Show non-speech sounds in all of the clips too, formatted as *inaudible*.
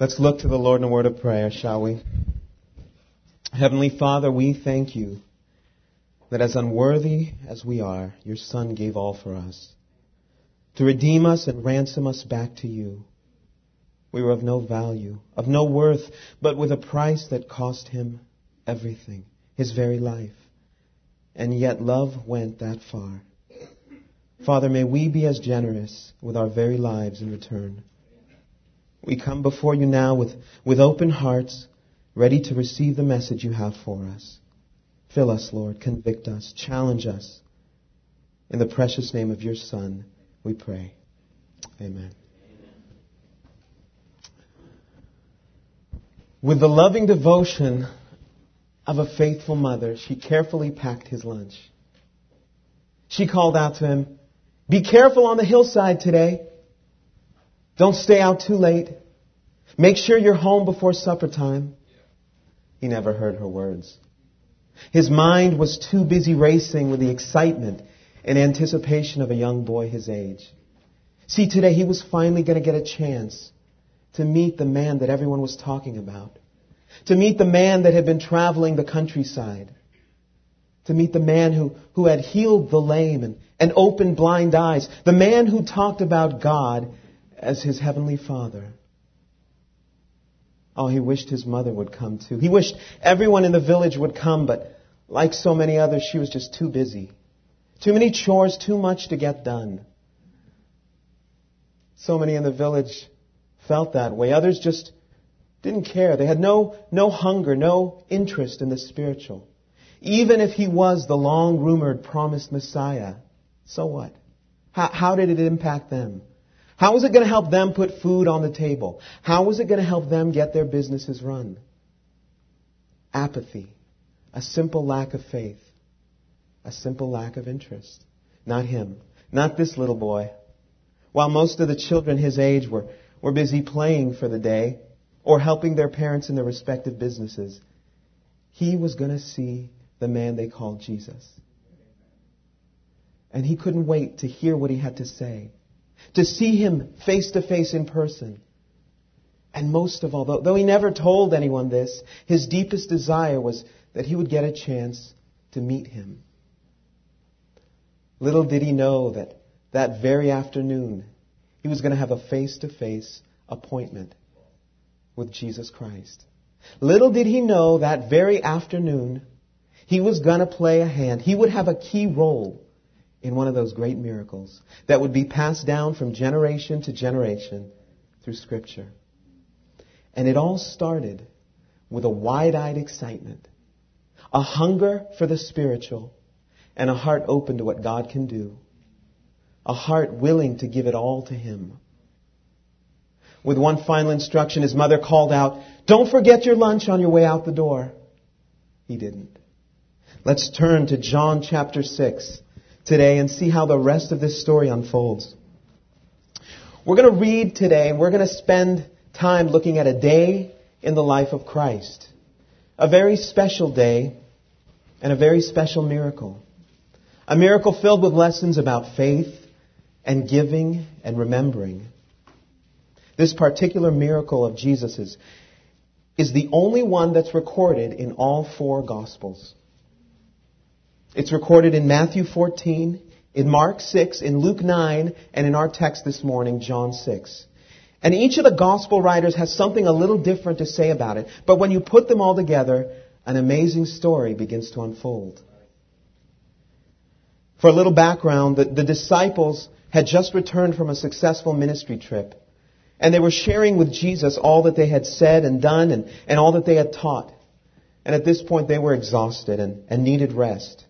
Let's look to the Lord in a word of prayer, shall we? Heavenly Father, we thank you that as unworthy as we are, your Son gave all for us. To redeem us and ransom us back to you. We were of no value, of no worth, but with a price that cost him everything, his very life. And yet love went that far. Father, may we be as generous with our very lives in return. We come before you now with, with open hearts, ready to receive the message you have for us. Fill us, Lord. Convict us. Challenge us. In the precious name of your Son, we pray. Amen. With the loving devotion of a faithful mother, she carefully packed his lunch. She called out to him, Be careful on the hillside today. Don't stay out too late. Make sure you're home before supper time. He never heard her words. His mind was too busy racing with the excitement and anticipation of a young boy his age. See, today he was finally going to get a chance to meet the man that everyone was talking about. To meet the man that had been traveling the countryside. To meet the man who, who had healed the lame and, and opened blind eyes. The man who talked about God as his heavenly father. Oh, he wished his mother would come too. He wished everyone in the village would come, but like so many others, she was just too busy. Too many chores, too much to get done. So many in the village felt that way. Others just didn't care. They had no, no hunger, no interest in the spiritual. Even if he was the long rumored promised Messiah, so what? How, how did it impact them? How was it going to help them put food on the table? How was it going to help them get their businesses run? Apathy. A simple lack of faith. A simple lack of interest. Not him. Not this little boy. While most of the children his age were, were busy playing for the day or helping their parents in their respective businesses, he was going to see the man they called Jesus. And he couldn't wait to hear what he had to say to see him face to face in person. And most of all, though, he never told anyone this, his deepest desire was that he would get a chance to meet him. Little did he know that that very afternoon he was going to have a face to face appointment with Jesus Christ. Little did he know that very afternoon he was going to play a hand. He would have a key role in one of those great miracles that would be passed down from generation to generation through Scripture. And it all started with a wide eyed excitement, a hunger for the spiritual, and a heart open to what God can do, a heart willing to give it all to Him. With one final instruction, his mother called out, Don't forget your lunch on your way out the door. He didn't. Let's turn to John chapter 6 today and see how the rest of this story unfolds. We're going to read today and we're going to spend time looking at a day in the life of Christ. A very special day and a very special miracle. A miracle filled with lessons about faith and giving and remembering. This particular miracle of Jesus's is the only one that's recorded in all four Gospels. It's recorded in Matthew 14, in Mark 6, in Luke 9, and in our text this morning, John 6. And each of the gospel writers has something a little different to say about it. But when you put them all together, an amazing story begins to unfold. For a little background, the, the disciples had just returned from a successful ministry trip. And they were sharing with Jesus all that they had said and done and, and all that they had taught. And at this point, they were exhausted and, and needed rest.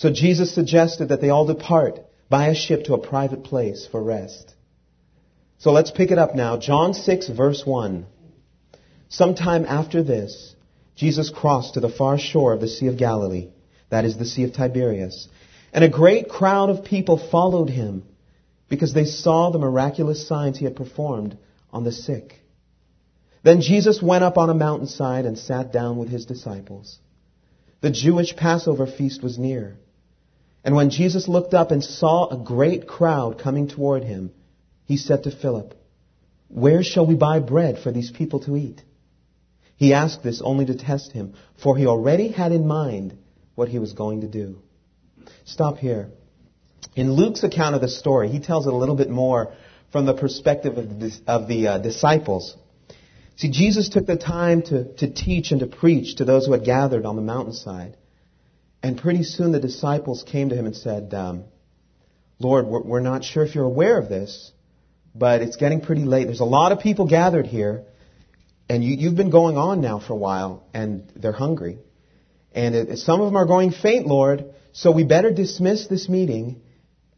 So Jesus suggested that they all depart by a ship to a private place for rest. So let's pick it up now. John 6 verse 1. Sometime after this, Jesus crossed to the far shore of the Sea of Galilee, that is the Sea of Tiberias, and a great crowd of people followed him because they saw the miraculous signs he had performed on the sick. Then Jesus went up on a mountainside and sat down with his disciples. The Jewish Passover feast was near. And when Jesus looked up and saw a great crowd coming toward him, he said to Philip, Where shall we buy bread for these people to eat? He asked this only to test him, for he already had in mind what he was going to do. Stop here. In Luke's account of the story, he tells it a little bit more from the perspective of the, of the uh, disciples. See, Jesus took the time to, to teach and to preach to those who had gathered on the mountainside. And pretty soon the disciples came to him and said, um, Lord, we're, not sure if you're aware of this, but it's getting pretty late. There's a lot of people gathered here, and you, you've been going on now for a while, and they're hungry. And it, some of them are going faint, Lord, so we better dismiss this meeting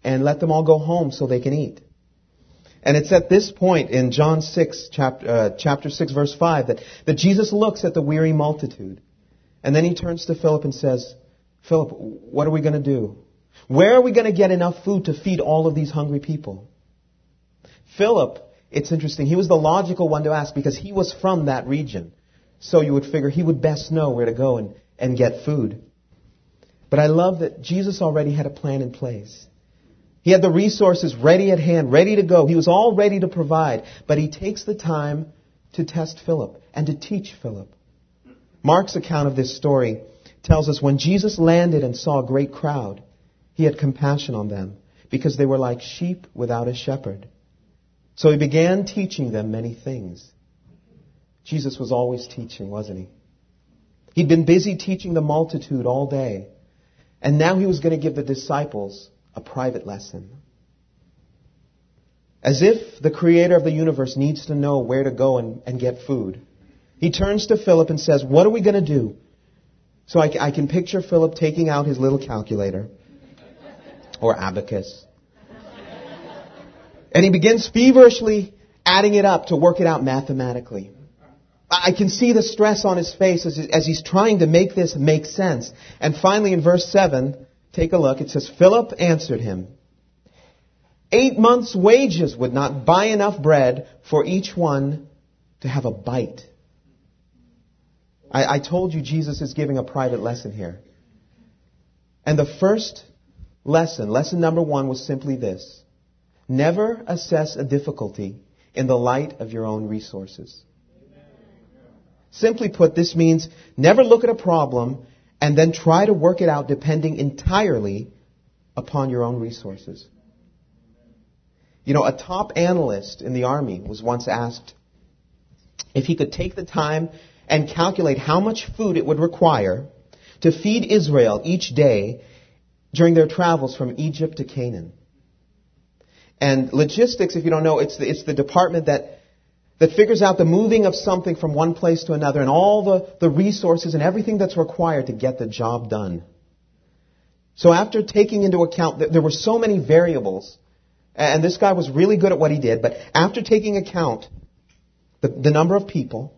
and let them all go home so they can eat. And it's at this point in John 6, chapter, uh, chapter 6, verse 5, that, that Jesus looks at the weary multitude. And then he turns to Philip and says, Philip, what are we going to do? Where are we going to get enough food to feed all of these hungry people? Philip, it's interesting, he was the logical one to ask because he was from that region. So you would figure he would best know where to go and, and get food. But I love that Jesus already had a plan in place. He had the resources ready at hand, ready to go. He was all ready to provide. But he takes the time to test Philip and to teach Philip. Mark's account of this story tells us when Jesus landed and saw a great crowd, he had compassion on them because they were like sheep without a shepherd. So he began teaching them many things. Jesus was always teaching, wasn't he? He'd been busy teaching the multitude all day. And now he was going to give the disciples a private lesson. As if the creator of the universe needs to know where to go and, and get food. He turns to Philip and says, What are we going to do? So I, I can picture Philip taking out his little calculator or abacus. And he begins feverishly adding it up to work it out mathematically. I can see the stress on his face as, as he's trying to make this make sense. And finally, in verse 7, take a look. It says, Philip answered him, Eight months' wages would not buy enough bread for each one to have a bite. I, I told you Jesus is giving a private lesson here. And the first lesson, lesson number one, was simply this never assess a difficulty in the light of your own resources. Simply put, this means never look at a problem and then try to work it out depending entirely upon your own resources. You know, a top analyst in the army was once asked if he could take the time and calculate how much food it would require to feed Israel each day during their travels from Egypt to Canaan. And logistics, if you don't know, it's the, it's the department that that figures out the moving of something from one place to another and all the, the resources and everything that's required to get the job done. So after taking into account that there were so many variables, and this guy was really good at what he did, but after taking account the, the number of people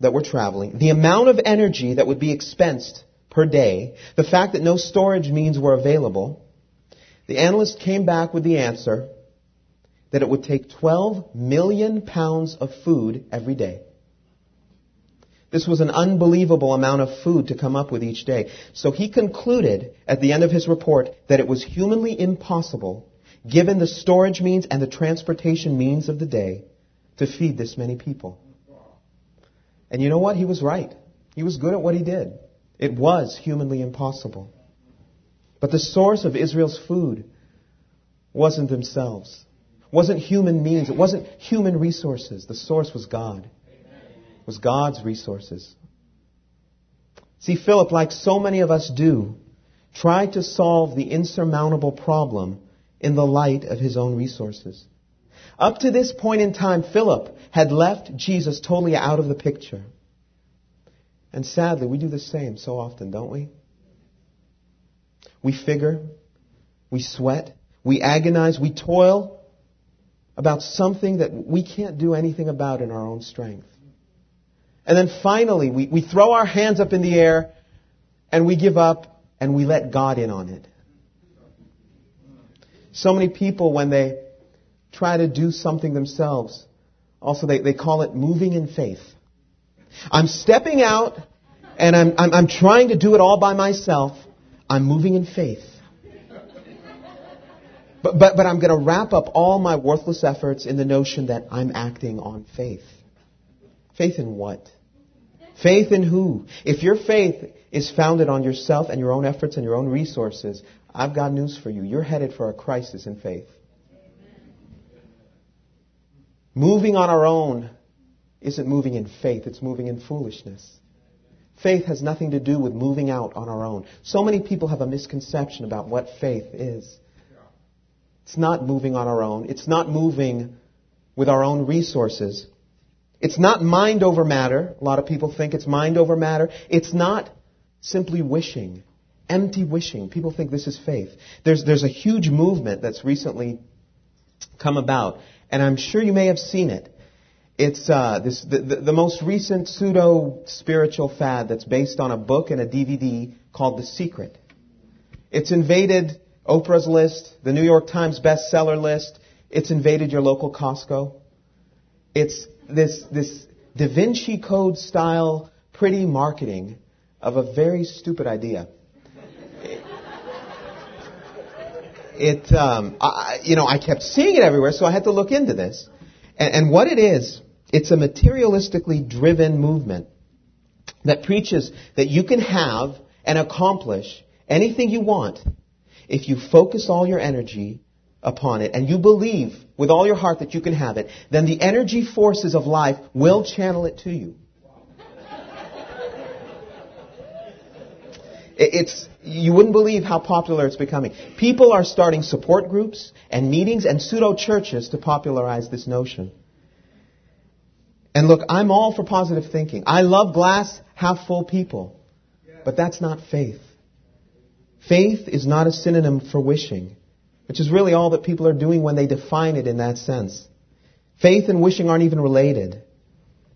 that were traveling, the amount of energy that would be expensed per day, the fact that no storage means were available, the analyst came back with the answer that it would take 12 million pounds of food every day. This was an unbelievable amount of food to come up with each day. So he concluded at the end of his report that it was humanly impossible, given the storage means and the transportation means of the day, to feed this many people. And you know what? He was right. He was good at what he did. It was humanly impossible. But the source of Israel's food wasn't themselves wasn't human means. It wasn't human resources. The source was God. It was God's resources. See, Philip, like so many of us do, tried to solve the insurmountable problem in the light of his own resources. Up to this point in time, Philip had left Jesus totally out of the picture. And sadly, we do the same so often, don't we? We figure, we sweat, we agonize, we toil about something that we can't do anything about in our own strength. And then finally, we, we throw our hands up in the air and we give up and we let God in on it. So many people, when they try to do something themselves, also they, they call it moving in faith. I'm stepping out and I'm, I'm, I'm trying to do it all by myself. I'm moving in faith. But, but, but I'm going to wrap up all my worthless efforts in the notion that I'm acting on faith. Faith in what? Faith in who? If your faith is founded on yourself and your own efforts and your own resources, I've got news for you. You're headed for a crisis in faith. Moving on our own isn't moving in faith, it's moving in foolishness. Faith has nothing to do with moving out on our own. So many people have a misconception about what faith is. It's not moving on our own. It's not moving with our own resources. It's not mind over matter. A lot of people think it's mind over matter. It's not simply wishing, empty wishing. People think this is faith. There's, there's a huge movement that's recently come about, and I'm sure you may have seen it. It's uh, this, the, the, the most recent pseudo spiritual fad that's based on a book and a DVD called The Secret. It's invaded Oprah's list, the New York Times bestseller list. It's invaded your local Costco. It's this, this Da Vinci Code style pretty marketing of a very stupid idea. It, um, I, you know, I kept seeing it everywhere, so I had to look into this. And, and what it is, it's a materialistically driven movement that preaches that you can have and accomplish anything you want if you focus all your energy upon it and you believe with all your heart that you can have it, then the energy forces of life will channel it to you. It's, you wouldn't believe how popular it's becoming. People are starting support groups and meetings and pseudo churches to popularize this notion. And look, I'm all for positive thinking. I love glass half full people. But that's not faith. Faith is not a synonym for wishing, which is really all that people are doing when they define it in that sense. Faith and wishing aren't even related.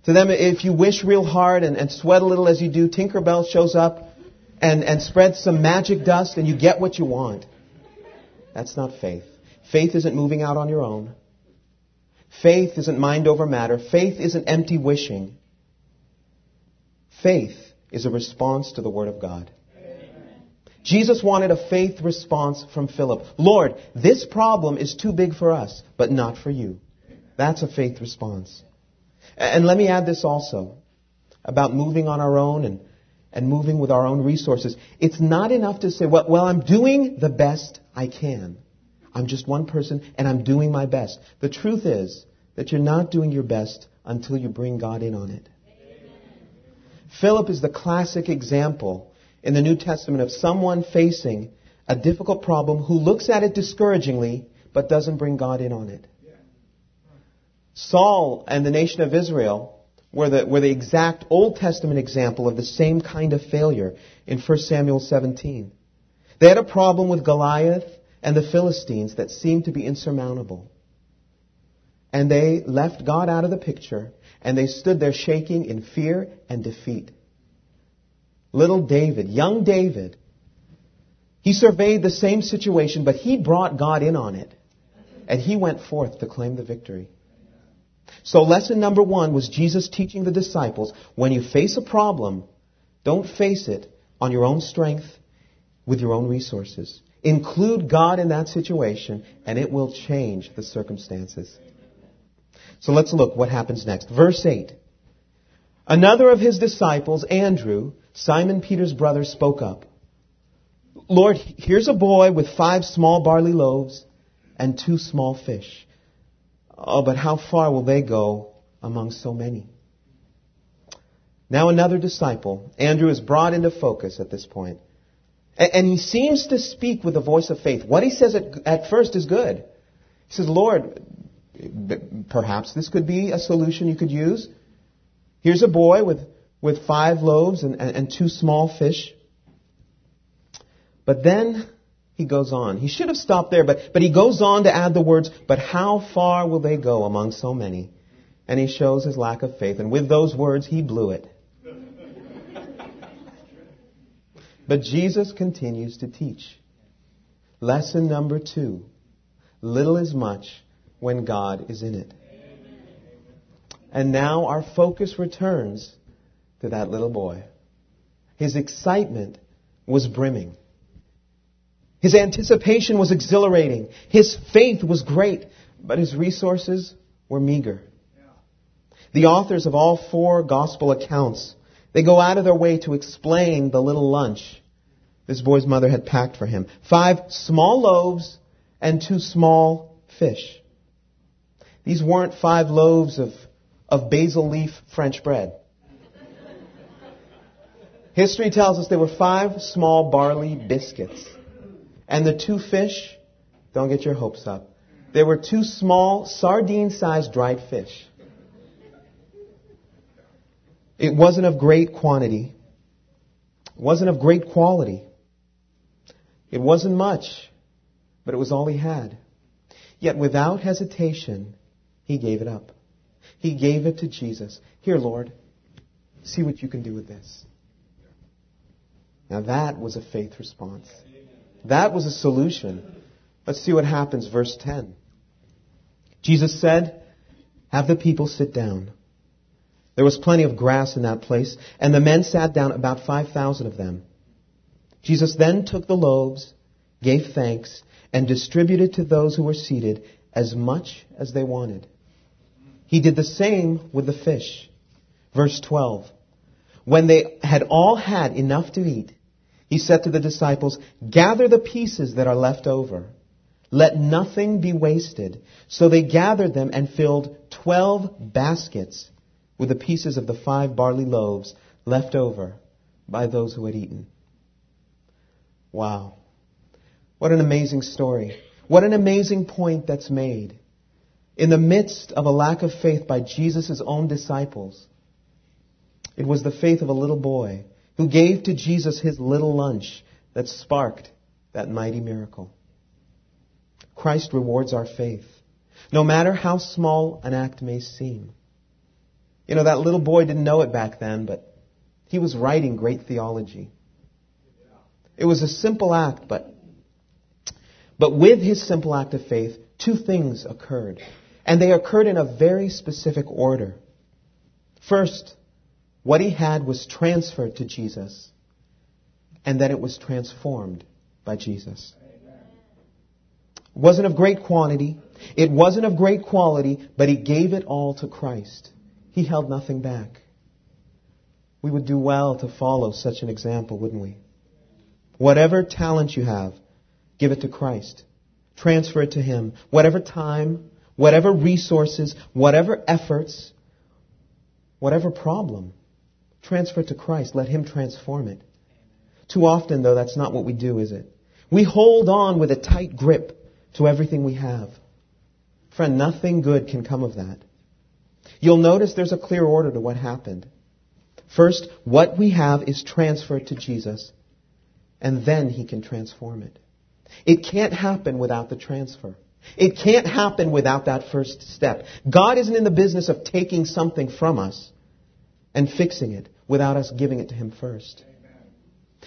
To them, if you wish real hard and, and sweat a little as you do, Tinkerbell shows up and, and spreads some magic dust and you get what you want. That's not faith. Faith isn't moving out on your own. Faith isn't mind over matter. Faith isn't empty wishing. Faith is a response to the Word of God. Jesus wanted a faith response from Philip. Lord, this problem is too big for us, but not for you. That's a faith response. And let me add this also about moving on our own and, and moving with our own resources. It's not enough to say, well, well, I'm doing the best I can. I'm just one person and I'm doing my best. The truth is that you're not doing your best until you bring God in on it. Amen. Philip is the classic example in the New Testament of someone facing a difficult problem who looks at it discouragingly but doesn't bring God in on it. Saul and the nation of Israel were the, were the exact Old Testament example of the same kind of failure in 1 Samuel 17. They had a problem with Goliath and the Philistines that seemed to be insurmountable. And they left God out of the picture and they stood there shaking in fear and defeat. Little David, young David, he surveyed the same situation, but he brought God in on it. And he went forth to claim the victory. So lesson number one was Jesus teaching the disciples, when you face a problem, don't face it on your own strength with your own resources. Include God in that situation and it will change the circumstances. So let's look what happens next. Verse 8. Another of his disciples, Andrew, Simon Peter's brother, spoke up. Lord, here's a boy with five small barley loaves and two small fish. Oh, but how far will they go among so many? Now another disciple, Andrew, is brought into focus at this point. And he seems to speak with the voice of faith. What he says at, at first is good. He says, Lord, perhaps this could be a solution you could use. Here's a boy with, with five loaves and, and, and two small fish. But then he goes on. He should have stopped there, but, but he goes on to add the words, but how far will they go among so many? And he shows his lack of faith. And with those words, he blew it. but Jesus continues to teach. Lesson number two. Little is much when God is in it. And now our focus returns to that little boy. His excitement was brimming. His anticipation was exhilarating. His faith was great, but his resources were meager. The authors of all four gospel accounts, they go out of their way to explain the little lunch this boy's mother had packed for him. Five small loaves and two small fish. These weren't five loaves of, of basil leaf French bread. History tells us there were five small barley biscuits. And the two fish, don't get your hopes up. They were two small sardine sized dried fish. It wasn't of great quantity. It wasn't of great quality. It wasn't much, but it was all he had. Yet without hesitation, he gave it up. He gave it to Jesus. Here, Lord, see what you can do with this. Now that was a faith response. That was a solution. Let's see what happens, verse 10. Jesus said, Have the people sit down. There was plenty of grass in that place, and the men sat down, about 5,000 of them. Jesus then took the loaves, gave thanks, and distributed to those who were seated as much as they wanted. He did the same with the fish. Verse 12. When they had all had enough to eat, he said to the disciples, Gather the pieces that are left over. Let nothing be wasted. So they gathered them and filled twelve baskets with the pieces of the five barley loaves left over by those who had eaten. Wow. What an amazing story. What an amazing point that's made. In the midst of a lack of faith by Jesus' own disciples, it was the faith of a little boy who gave to Jesus his little lunch that sparked that mighty miracle. Christ rewards our faith, no matter how small an act may seem. You know, that little boy didn't know it back then, but he was writing great theology. It was a simple act, but, but with his simple act of faith, two things occurred. And they occurred in a very specific order. First, what he had was transferred to Jesus, and that it was transformed by Jesus. It wasn't of great quantity, it wasn't of great quality, but he gave it all to Christ. He held nothing back. We would do well to follow such an example, wouldn't we? Whatever talent you have, give it to Christ. Transfer it to Him. Whatever time, whatever resources, whatever efforts, whatever problem, Transfer it to Christ. Let Him transform it. Too often, though, that's not what we do, is it? We hold on with a tight grip to everything we have. Friend, nothing good can come of that. You'll notice there's a clear order to what happened. First, what we have is transferred to Jesus, and then He can transform it. It can't happen without the transfer. It can't happen without that first step. God isn't in the business of taking something from us and fixing it without us giving it to Him first.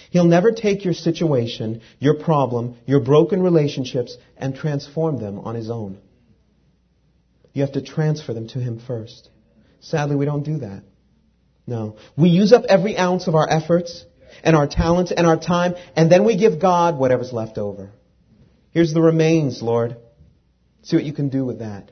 He'll never take your situation, your problem, your broken relationships, and transform them on His own. You have to transfer them to Him first. Sadly, we don't do that. No. We use up every ounce of our efforts and our talents and our time, and then we give God whatever's left over. Here's the remains, Lord. See what you can do with that.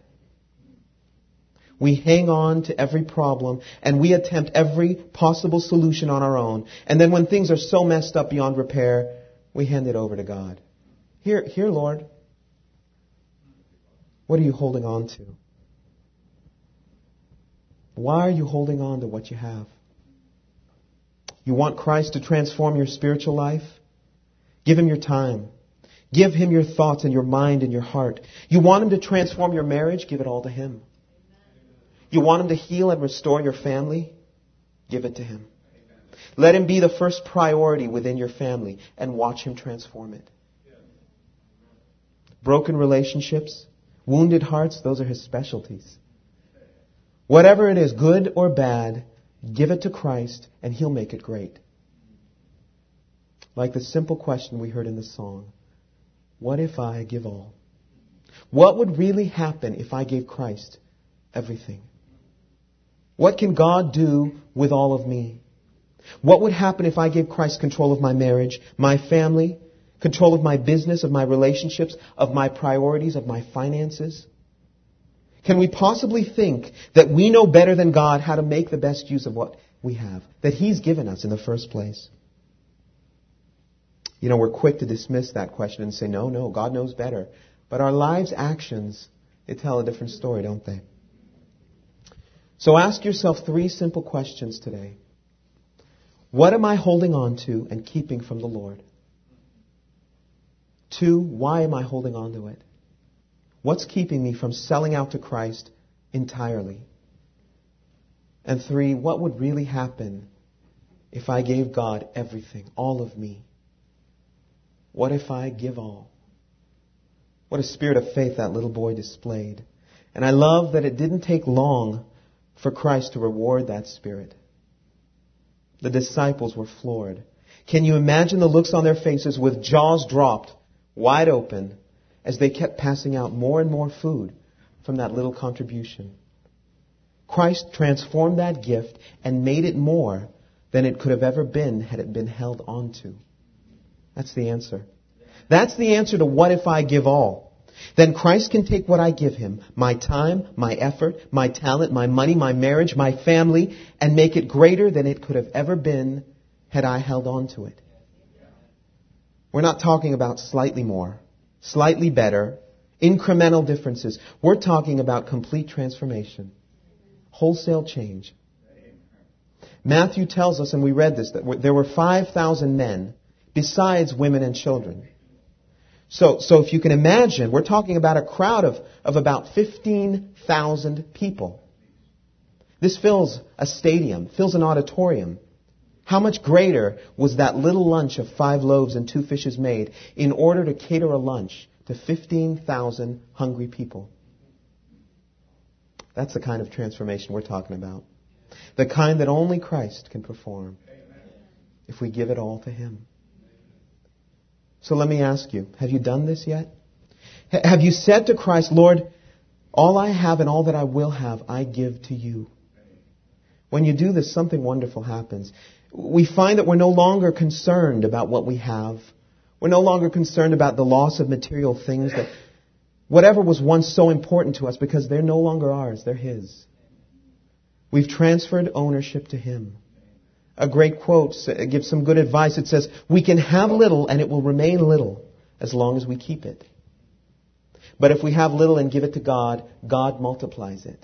We hang on to every problem and we attempt every possible solution on our own. And then when things are so messed up beyond repair, we hand it over to God. Here, here, Lord. What are you holding on to? Why are you holding on to what you have? You want Christ to transform your spiritual life? Give Him your time. Give Him your thoughts and your mind and your heart. You want Him to transform your marriage? Give it all to Him. You want Him to heal and restore your family? Give it to Him. Let Him be the first priority within your family and watch Him transform it. Broken relationships, wounded hearts, those are His specialties. Whatever it is, good or bad, give it to Christ and He'll make it great. Like the simple question we heard in the song What if I give all? What would really happen if I gave Christ everything? What can God do with all of me? What would happen if I gave Christ control of my marriage, my family, Control of my business, of my relationships, of my priorities, of my finances? Can we possibly think that we know better than God how to make the best use of what we have, that He's given us in the first place? You know, we're quick to dismiss that question and say, no, no, God knows better. But our lives' actions, they tell a different story, don't they? So ask yourself three simple questions today. What am I holding on to and keeping from the Lord? Two, why am I holding on to it? What's keeping me from selling out to Christ entirely? And three, what would really happen if I gave God everything, all of me? What if I give all? What a spirit of faith that little boy displayed. And I love that it didn't take long for Christ to reward that spirit. The disciples were floored. Can you imagine the looks on their faces with jaws dropped, wide open, as they kept passing out more and more food from that little contribution? Christ transformed that gift and made it more than it could have ever been had it been held onto. That's the answer. That's the answer to what if I give all? Then Christ can take what I give him, my time, my effort, my talent, my money, my marriage, my family, and make it greater than it could have ever been had I held on to it. We're not talking about slightly more, slightly better, incremental differences. We're talking about complete transformation, wholesale change. Matthew tells us, and we read this, that there were 5,000 men besides women and children. So, so if you can imagine, we're talking about a crowd of, of about 15,000 people. This fills a stadium, fills an auditorium. How much greater was that little lunch of five loaves and two fishes made in order to cater a lunch to 15,000 hungry people? That's the kind of transformation we're talking about. The kind that only Christ can perform if we give it all to Him. So let me ask you, have you done this yet? Have you said to Christ, Lord, all I have and all that I will have, I give to you? When you do this, something wonderful happens. We find that we're no longer concerned about what we have. We're no longer concerned about the loss of material things that whatever was once so important to us because they're no longer ours, they're His. We've transferred ownership to Him a great quote gives some good advice. It says, We can have little and it will remain little as long as we keep it. But if we have little and give it to God, God multiplies it.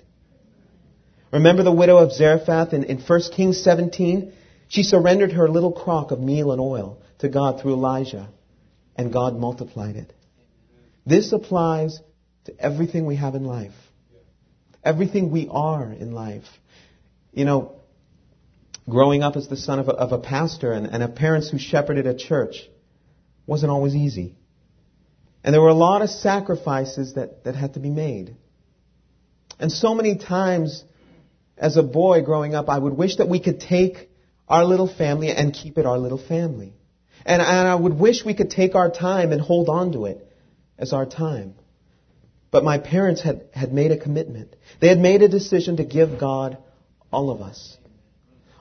Remember the widow of Zarephath in, in 1 Kings 17? She surrendered her little crock of meal and oil to God through Elijah, and God multiplied it. This applies to everything we have in life, everything we are in life. You know, growing up as the son of a, of a pastor and, and of parents who shepherded a church wasn't always easy. And there were a lot of sacrifices that, that had to be made. And so many times as a boy growing up, I would wish that we could take our little family and keep it our little family. And, and I would wish we could take our time and hold on to it as our time. But my parents had, had made a commitment. They had made a decision to give God all of us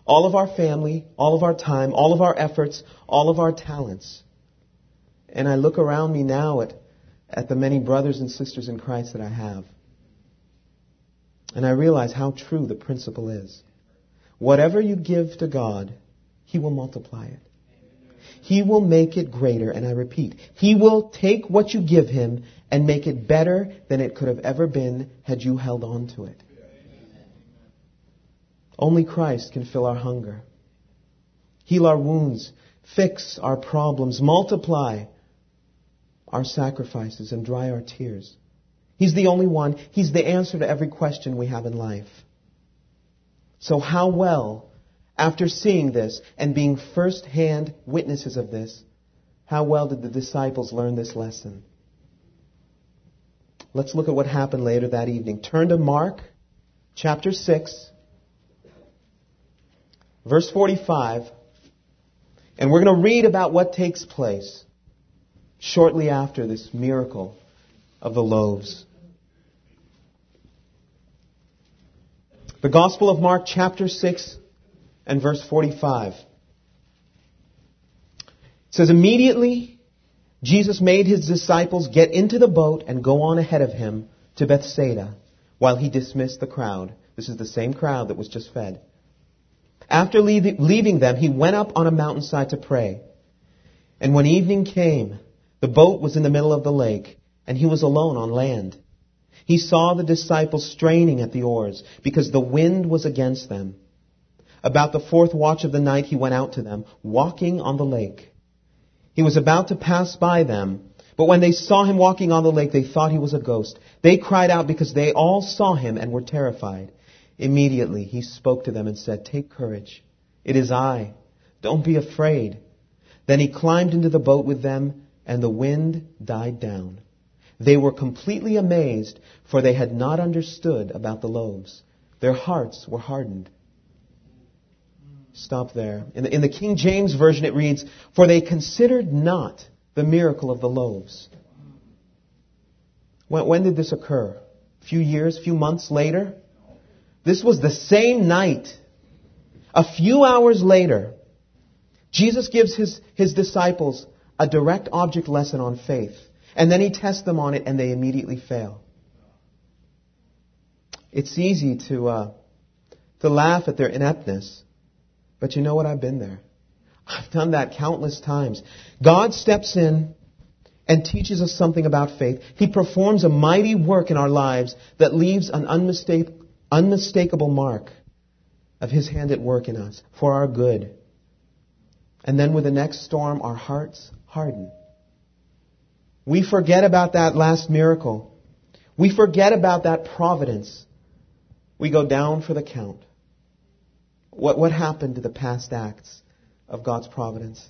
all of our family, all of our time, all of our efforts, all of our talents. And I look around me now at, at the many brothers and sisters in Christ that I have. And I realize how true the principle is. Whatever you give to God, He will multiply it. He will make it greater, and I repeat, He will take what you give Him and make it better than it could have ever been had you held on to it. Only Christ can fill our hunger, heal our wounds, fix our problems, multiply our sacrifices, and dry our tears. He's the only one. He's the answer to every question we have in life. So how well, after seeing this and being first-hand witnesses of this, how well did the disciples learn this lesson? Let's look at what happened later that evening. Turn to Mark chapter 6 verse 45, and we're going to read about what takes place shortly after this miracle of the loaves. The Gospel of Mark, chapter 6 and verse 45. It says, Immediately Jesus made his disciples get into the boat and go on ahead of him to Bethsaida while he dismissed the crowd. This is the same crowd that was just fed. After leaving them, he went up on a mountainside to pray. And when evening came, the boat was in the middle of the lake, and he was alone on land. He saw the disciples straining at the oars because the wind was against them. About the fourth watch of the night, he went out to them, walking on the lake. He was about to pass by them, but when they saw him walking on the lake, they thought he was a ghost. They cried out because they all saw him and were terrified. Immediately he spoke to them and said, Take courage. It is I. Don't be afraid. Then he climbed into the boat with them, and the wind died down. They were completely amazed, for they had not understood about the loaves. Their hearts were hardened. Stop there. In the, in the King James Version it reads, For they considered not the miracle of the loaves. When, when did this occur? A few years, a few months later? This was the same night. A few hours later, Jesus gives his, his disciples a direct object lesson on faith. And then he tests them on it and they immediately fail. It's easy to, uh, to laugh at their ineptness. But you know what? I've been there. I've done that countless times. God steps in and teaches us something about faith. He performs a mighty work in our lives that leaves an unmistak- unmistakable mark of His hand at work in us for our good. And then with the next storm, our hearts harden. We forget about that last miracle. We forget about that providence. We go down for the count. What, what happened to the past acts of God's providence?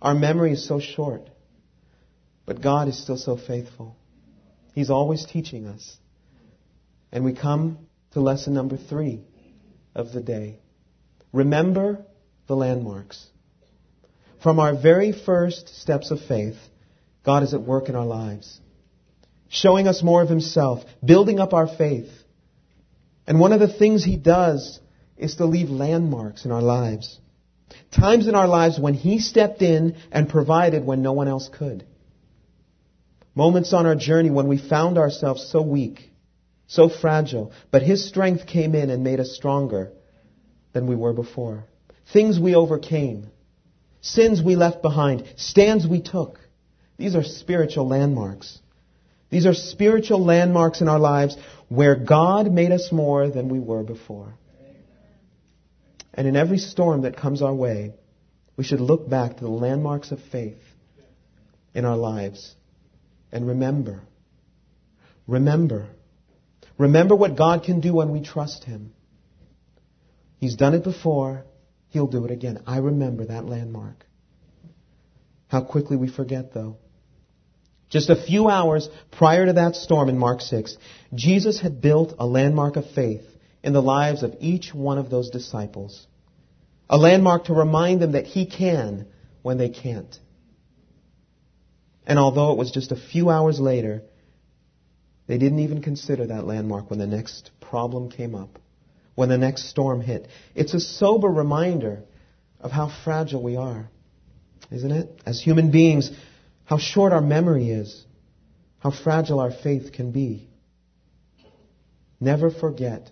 Our memory is so short, but God is still so faithful. He's always teaching us. And we come to lesson number three of the day. Remember the landmarks. From our very first steps of faith, God is at work in our lives, showing us more of Himself, building up our faith. And one of the things He does is to leave landmarks in our lives. Times in our lives when He stepped in and provided when no one else could. Moments on our journey when we found ourselves so weak, so fragile, but His strength came in and made us stronger than we were before. Things we overcame. Sins we left behind. Stands we took. These are spiritual landmarks. These are spiritual landmarks in our lives where God made us more than we were before. And in every storm that comes our way, we should look back to the landmarks of faith in our lives and remember. Remember. Remember what God can do when we trust Him. He's done it before. He'll do it again. I remember that landmark. How quickly we forget, though. Just a few hours prior to that storm in Mark 6, Jesus had built a landmark of faith in the lives of each one of those disciples. A landmark to remind them that He can when they can't. And although it was just a few hours later, they didn't even consider that landmark when the next problem came up, when the next storm hit. It's a sober reminder of how fragile we are, isn't it? As human beings, how short our memory is, how fragile our faith can be. Never forget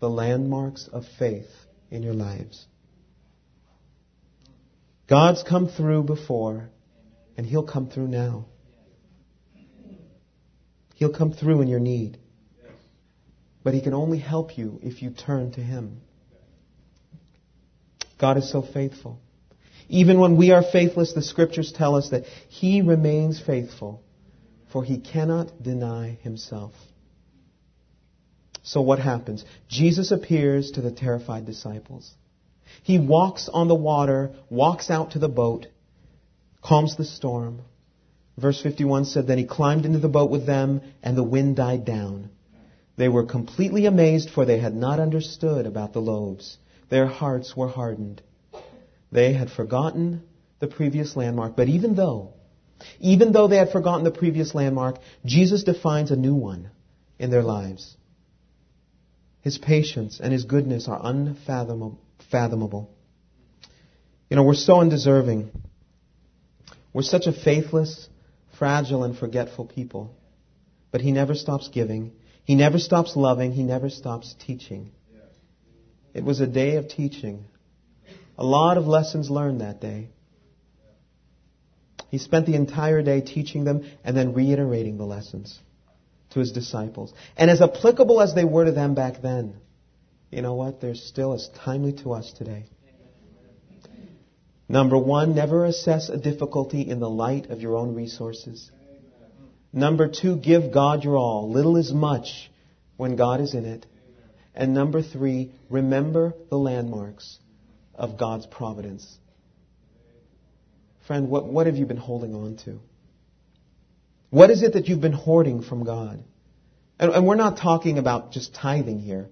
the landmarks of faith in your lives. God's come through before, and He'll come through now. He'll come through in your need. But He can only help you if you turn to Him. God is so faithful. Even when we are faithless, the scriptures tell us that He remains faithful, for He cannot deny Himself. So what happens? Jesus appears to the terrified disciples. He walks on the water, walks out to the boat, calms the storm. Verse 51 said, Then he climbed into the boat with them, and the wind died down. They were completely amazed, for they had not understood about the loaves. Their hearts were hardened. They had forgotten the previous landmark, but even though, even though they had forgotten the previous landmark, Jesus defines a new one in their lives. His patience and his goodness are unfathomable. You know, we're so undeserving. We're such a faithless, fragile and forgetful people. But he never stops giving. He never stops loving. He never stops teaching. It was a day of teaching. A lot of lessons learned that day. He spent the entire day teaching them and then reiterating the lessons to his disciples. And as applicable as they were to them back then, you know what? They're still as timely to us today. Number one, never assess a difficulty in the light of your own resources. Number two, give God your all. Little is much when God is in it. And number three, remember the landmarks of God's providence. Friend, what, what have you been holding on to? What is it that you've been hoarding from God? And, and we're not talking about just tithing here.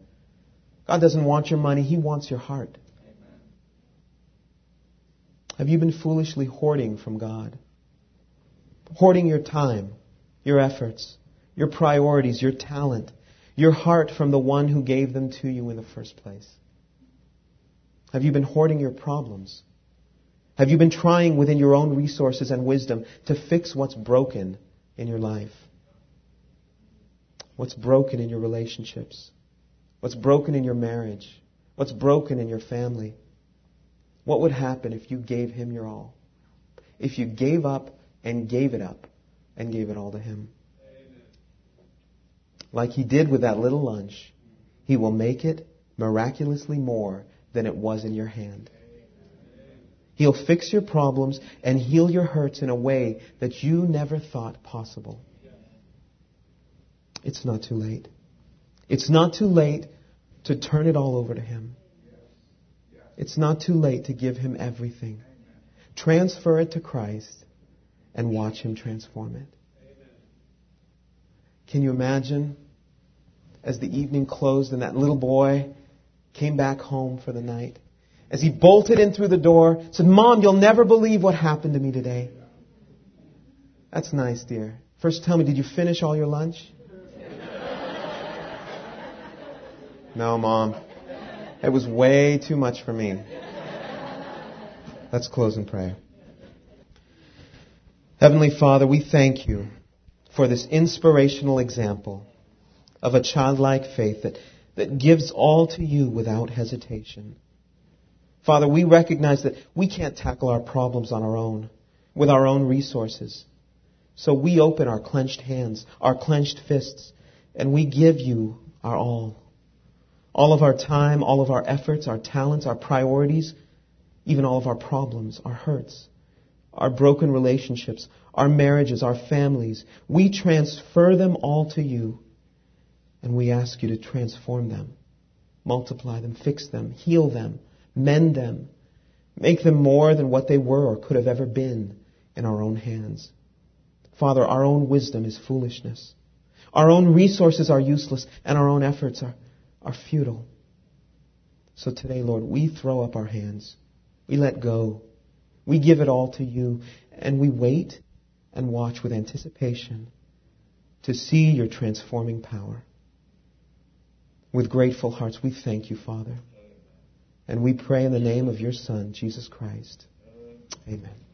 God doesn't want your money, He wants your heart. Have you been foolishly hoarding from God? Hoarding your time, your efforts, your priorities, your talent, your heart from the one who gave them to you in the first place? Have you been hoarding your problems? Have you been trying within your own resources and wisdom to fix what's broken in your life? What's broken in your relationships? What's broken in your marriage? What's broken in your family? What would happen if you gave Him your all? If you gave up and gave it up and gave it all to Him? Like He did with that little lunch, He will make it miraculously more than it was in your hand. He'll fix your problems and heal your hurts in a way that you never thought possible. It's not too late. It's not too late to turn it all over to Him. It's not too late to give Him everything. Transfer it to Christ and watch Him transform it. Can you imagine as the evening closed and that little boy came back home for the night? As he bolted in through the door, said, Mom, you'll never believe what happened to me today. That's nice, dear. First, tell me, did you finish all your lunch? *laughs* no, Mom. It was way too much for me. Let's close in prayer. Heavenly Father, we thank you for this inspirational example of a childlike faith that, that gives all to you without hesitation. Father, we recognize that we can't tackle our problems on our own, with our own resources. So we open our clenched hands, our clenched fists, and we give you our all. All of our time, all of our efforts, our talents, our priorities, even all of our problems, our hurts, our broken relationships, our marriages, our families. We transfer them all to you, and we ask you to transform them, multiply them, fix them, heal them, mend them, make them more than what they were or could have ever been in our own hands. Father, our own wisdom is foolishness. Our own resources are useless, and our own efforts are, are futile. So today, Lord, we throw up our hands. We let go. We give it all to you, and we wait and watch with anticipation to see your transforming power. With grateful hearts, we thank you, Father. And we pray in the name of your Son, Jesus Christ. Amen.